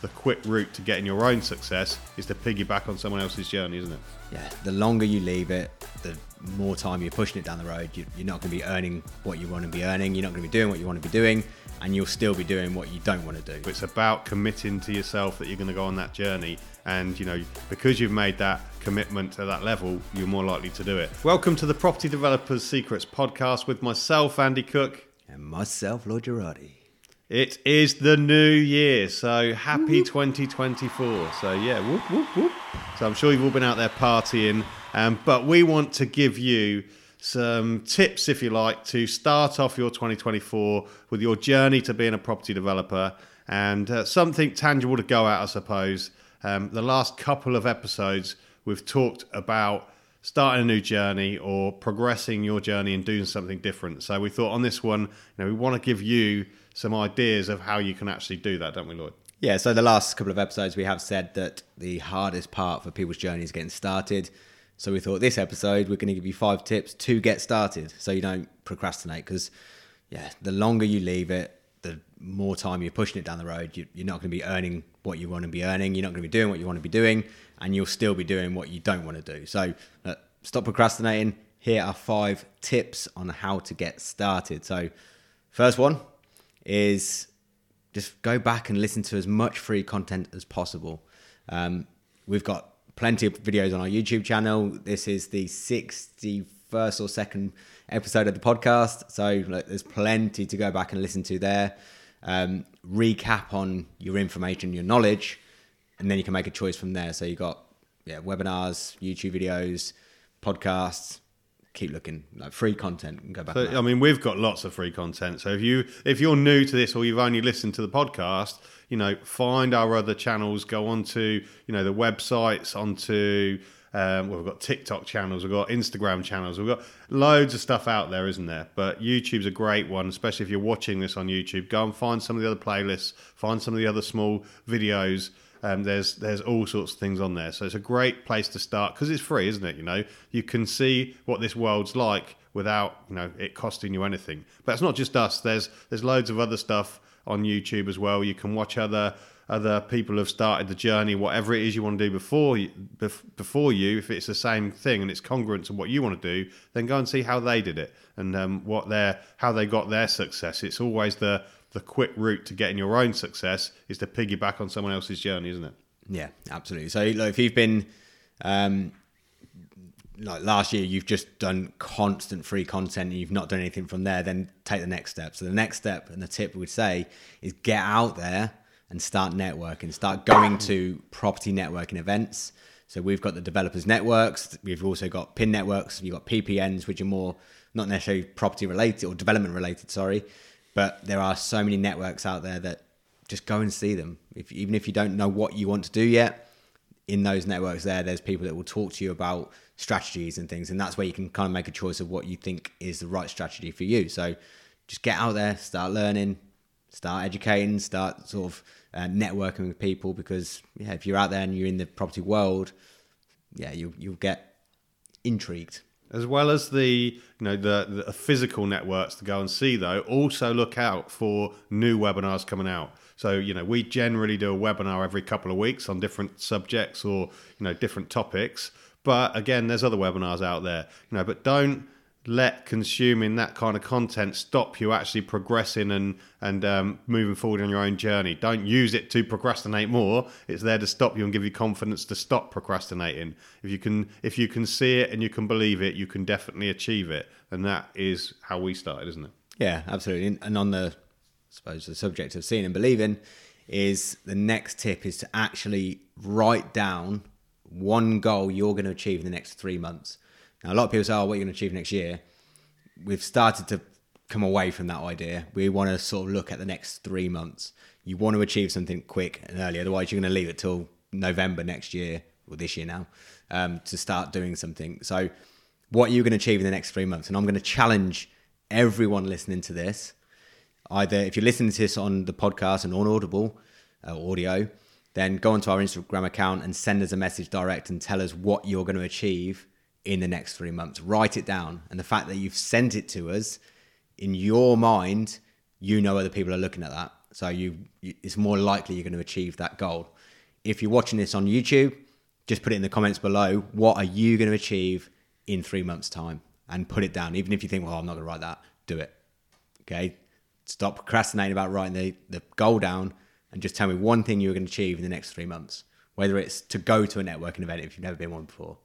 the quick route to getting your own success is to piggyback on someone else's journey, isn't it? Yeah, the longer you leave it, the more time you're pushing it down the road. You, you're not going to be earning what you want to be earning. You're not going to be doing what you want to be doing, and you'll still be doing what you don't want to do. It's about committing to yourself that you're going to go on that journey, and you know because you've made that commitment to that level, you're more likely to do it. Welcome to the Property Developers Secrets podcast with myself, Andi Cook. And myself, Lloyd Girardi. It is the new year, so happy 2024. So yeah, whoop, whoop, whoop. So I'm sure you've all been out there partying, um, but we want to give you some tips, if you like, to start off your 2024 with your journey to being a property developer and uh, something tangible to go at, I suppose. Um, the last couple of episodes, we've talked about starting a new journey or progressing your journey and doing something different. So we thought on this one, you know, we want to give you some ideas of how you can actually do that, don't we, Lloyd? Yeah, so the last couple of episodes we have said that the hardest part for people's journey is getting started. So we thought this episode we're going to give you five tips to get started so you don't procrastinate because yeah, the longer you leave it, the more time you're pushing it down the road. You, are not going to be earning what you want to be earning. You're not going to be doing what you want to be doing, and you'll still be doing what you don't want to do. So stop procrastinating. Here are five tips on how to get started. So, first one, is just go back and listen to as much free content as possible. Um, we've got plenty of videos on our YouTube channel. This is the 61st or second episode of the podcast. So there's plenty to go back and listen to there. Um, recap on your information, your knowledge, and then you can make a choice from there. So you've got yeah, webinars, YouTube videos, podcasts, keep looking like free content and go back. So, I mean, we've got lots of free content. So if you if you're new to this or you've only listened to the podcast, you know, find our other channels. Go onto you know the websites, onto um, we've got TikTok channels, we've got Instagram channels, we've got loads of stuff out there, isn't there? But YouTube's a great one, especially if you're watching this on YouTube. Go and find some of the other playlists, find some of the other small videos um, there's there's all sorts of things on there, so it's a great place to start because it's free, isn't it? You know, you can see what this world's like without you know it costing you anything. But it's not just us. There's there's loads of other stuff on YouTube as well. You can watch other other people have started the journey, whatever it is you want to do before you, before you. If it's the same thing and it's congruent to what you want to do, then go and see how they did it and um, what their how they got their success. It's always the the quick route to getting your own success is to piggyback on someone else's journey, isn't it? Yeah, absolutely. So, look, if you've been um, like last year, you've just done constant free content and you've not done anything from there, then take the next step. So, the next step and the tip we would say is get out there and start networking, start going to property networking events. So, we've got the developers networks, we've also got PIN networks, you've got PPNs, which are more not necessarily property related or development related, sorry. But there are so many networks out there that just go and see them. If, even if you don't know what you want to do yet, in those networks there, there's people that will talk to you about strategies and things. And that's where you can kind of make a choice of what you think is the right strategy for you. So just get out there, start learning, start educating, start sort of uh, networking with people because yeah, if you're out there and you're in the property world, yeah, you you'll get intrigued as well as the you know the, the physical networks to go and see though also look out for new webinars coming out. So you know we generally do a webinar every couple of weeks on different subjects or you know different topics. But again there's other webinars out there. You know but don't let consuming that kind of content stop you actually progressing and and um, moving forward on your own journey. Don't use it to procrastinate more. It's there to stop you and give you confidence to stop procrastinating. If you can if you can see it and you can believe it, you can definitely achieve it. And that is how we started, isn't it? Yeah, absolutely. And on the I suppose the subject of seeing and believing is the next tip is to actually write down one goal you're going to achieve in the next three months. Now, a lot of people say, "Oh, what are you going to achieve next year?" We've started to come away from that idea. We want to sort of look at the next three months. You want to achieve something quick and early, otherwise you're going to leave it till November next year or this year now um, to start doing something. So, what are you going to achieve in the next three months? And I'm going to challenge everyone listening to this. Either if you're listening to this on the podcast and on Audible uh, audio, then go onto our Instagram account and send us a message direct and tell us what you're going to achieve in the next three months. Write it down. And the fact that you've sent it to us, in your mind, you know other people are looking at that. So you, it's more likely you're going to achieve that goal. If you're watching this on YouTube, just put it in the comments below. What are you going to achieve in three months' time? And put it down. Even if you think, well, I'm not going to write that, do it. Okay. Stop procrastinating about writing the, the goal down and just tell me one thing you're going to achieve in the next three months. Whether it's to go to a networking event if you've never been one before,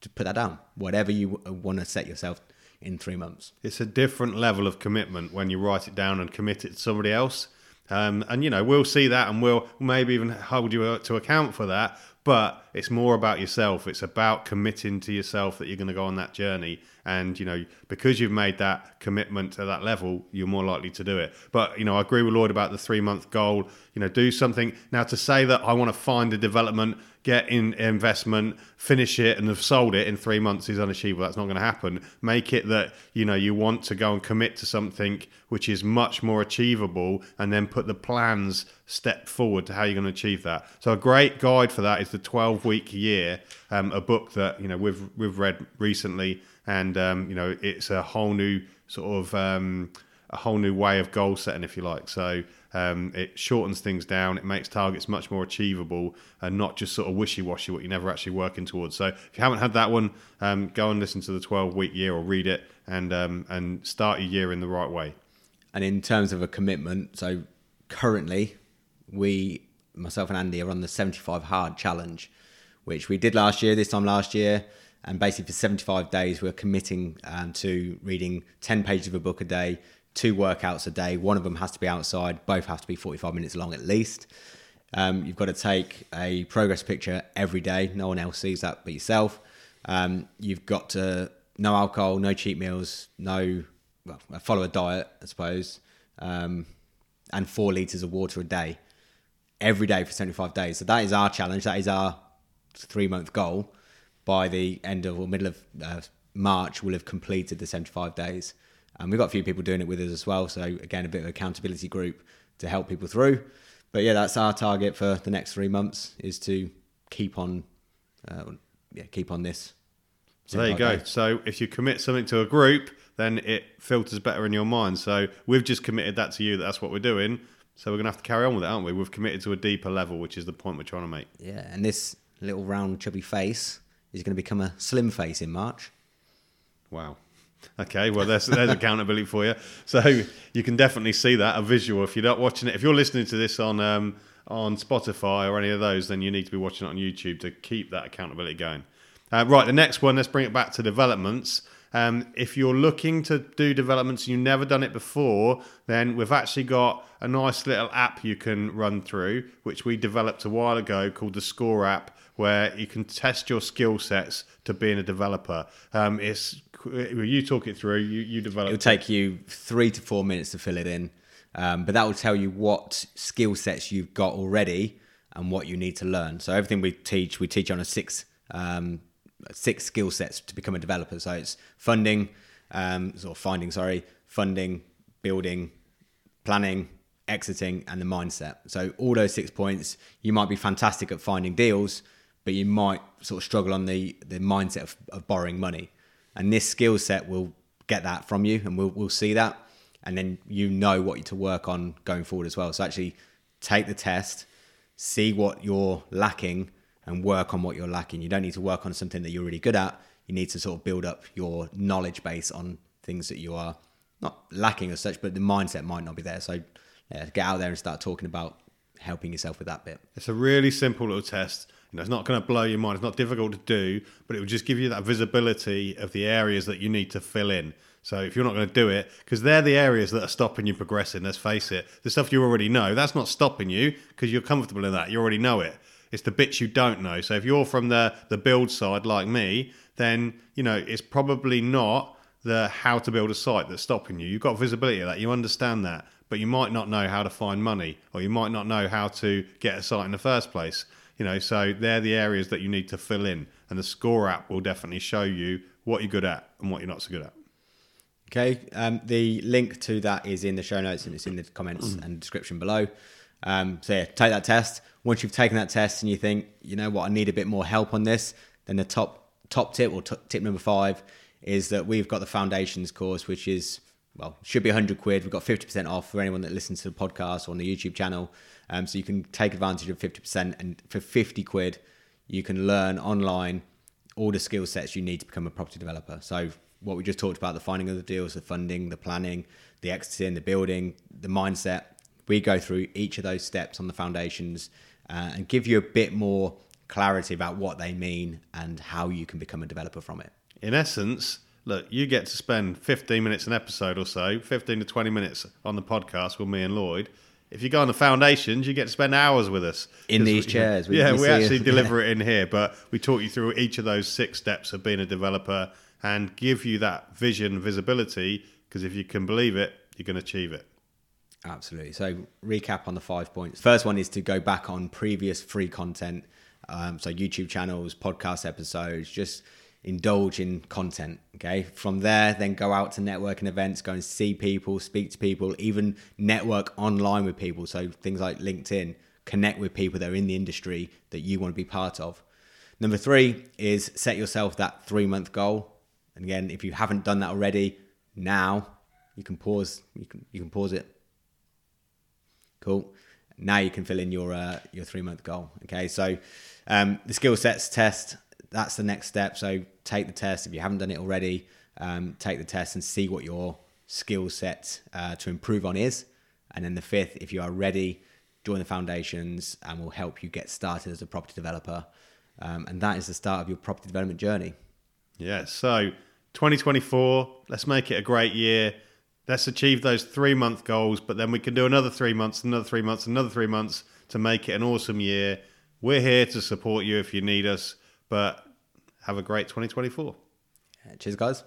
just put that down. Whatever you want to set yourself in three months. It's a different level of commitment when you write it down and commit it to somebody else. Um, and you know we'll see that, and we'll maybe even hold you to account for that. But it's more about yourself. It's about committing to yourself that you're going to go on that journey, and you know because you've made that commitment to that level, you're more likely to do it. But you know I agree with Lloyd about the three month goal. You know do something now to say that I want to find a development get in investment, finish it, and have sold it in three months is unachievable. That's not going to happen. Make it that you know you want to go and commit to something which is much more achievable, and then put the plans step forward to how you're going to achieve that. So a great guide for that is the 12 week year, um, a book that you know we've we've read recently, and um, you know it's a whole new sort of um, a whole new way of goal setting, if you like. So um, it shortens things down. It makes targets much more achievable and not just sort of wishy washy what you're never actually working towards. So if you haven't had that one, um, go and listen to the 12 week year or read it and um, and start your year in the right way. And in terms of a commitment, so currently we, myself and Andi, are on the 75 hard challenge, which we did last year. This time last year. And basically, for 75 days, we're committing um, to reading 10 pages of a book a day, two workouts a day. One of them has to be outside. Both have to be 45 minutes long at least. Um, you've got to take a progress picture every day. No one else sees that but yourself. Um, you've got to no alcohol, no cheat meals, no well, follow a diet, I suppose, um, and four liters of water a day every day for 75 days. So that is our challenge. That is our three month goal. By the end of or middle of uh, March, we'll have completed the 75 days. And we've got a few people doing it with us as well. So again, a bit of accountability group to help people through. But yeah, that's our target for the next three months is to keep on, uh, yeah, keep on this. So there you go. Days. So if you commit something to a group, then it filters better in your mind. So we've just committed that to you. That that's what we're doing. So we're gonna have to carry on with it, aren't we? We've committed to a deeper level, which is the point we're trying to make. Yeah, and this little round chubby face is going to become a slim face in March. Wow. Okay, well, there's, there's accountability for you. So you can definitely see that a visual. If you're not watching it, if you're listening to this on um, on Spotify or any of those, then you need to be watching it on YouTube to keep that accountability going. Uh, right, the next one. Let's bring it back to developments. Um, if you're looking to do developments and you've never done it before, then we've actually got a nice little app you can run through, which we developed a while ago called the Score app, where you can test your skill sets to being a developer. Um, it's you talk it through. You you develop. It'll take you three to four minutes to fill it in, um, but that will tell you what skill sets you've got already and what you need to learn. So everything we teach, we teach on a six um, six skill sets to become a developer. So it's funding, um, or finding, sorry, funding, building, planning, exiting, and the mindset. So all those six points, you might be fantastic at finding deals, but you might sort of struggle on the the mindset of, of borrowing money. And this skill set will get that from you, and we'll we'll see that, and then you know what to work on going forward as well. So actually, take the test, see what you're lacking and work on what you're lacking. You don't need to work on something that you're really good at. You need to sort of build up your knowledge base on things that you are not lacking as such, but the mindset might not be there. So yeah, get out there and start talking about helping yourself with that bit. It's a really simple little test. You know, it's not going to blow your mind. It's not difficult to do, but it will just give you that visibility of the areas that you need to fill in. So if you're not going to do it, because they're the areas that are stopping you progressing. Let's face it, the stuff you already know, that's not stopping you because you're comfortable in that. You already know it. It's the bits you don't know. So if you're from the the build side like me, then you know it's probably not the how to build a site that's stopping you. You've got visibility of that. You understand that, but you might not know how to find money, or you might not know how to get a site in the first place. You know, so they're the areas that you need to fill in, and the Score app will definitely show you what you're good at and what you're not so good at. Okay, um, the link to that is in the show notes and it's in the comments mm. and description below. Um, so yeah, take that test. Once you've taken that test and you think, you know what, I need a bit more help on this, then the top top tip or t- tip number five is that we've got the foundations course, which is well, should be 100 quid. We've got 50% off for anyone that listens to the podcast or on the YouTube channel. Um, so you can take advantage of 50%. And for 50 quid, you can learn online all the skill sets you need to become a property developer. So what we just talked about, the finding of the deals, the funding, the planning, the exiting, the building, the mindset. We go through each of those steps on the foundations uh, and give you a bit more clarity about what they mean and how you can become a developer from it. In essence, look, you get to spend 15 minutes an episode or so, 15 to 20 minutes on the podcast with me and Lloyd. If you go on the foundations, you get to spend hours with us in these we- chairs, we- yeah, we we, actually it. deliver it in here, but we talk you through each of those six steps of being a developer and give you that vision, visibility. Because if you can believe it, you can achieve it. Absolutely. So, recap on the five points. First one is to go back on previous free content. Um, so, YouTube channels, podcast episodes, just indulge in content. Okay. From there, then go out to networking events, go and see people, speak to people, even network online with people. So, things like LinkedIn, connect with people that are in the industry that you want to be part of. Number three is set yourself that three month goal. And again, if you haven't done that already, now you can pause. You can you can pause it Cool. Now you can fill in your uh, your three month goal. Okay, so um, the skill sets test that's the next step. So take the test if you haven't done it already. Um, take the test and see what your skill set uh, to improve on is. And then the fifth, if you are ready, join the foundations and we'll help you get started as a property developer. Um, and that is the start of your property development journey. Yeah, so 2024, let's make it a great year. Let's achieve those three month goals, but then we can do another three months, another three months, another three months to make it an awesome year. We're here to support you if you need us, but have a great 2024. Uh, cheers, guys.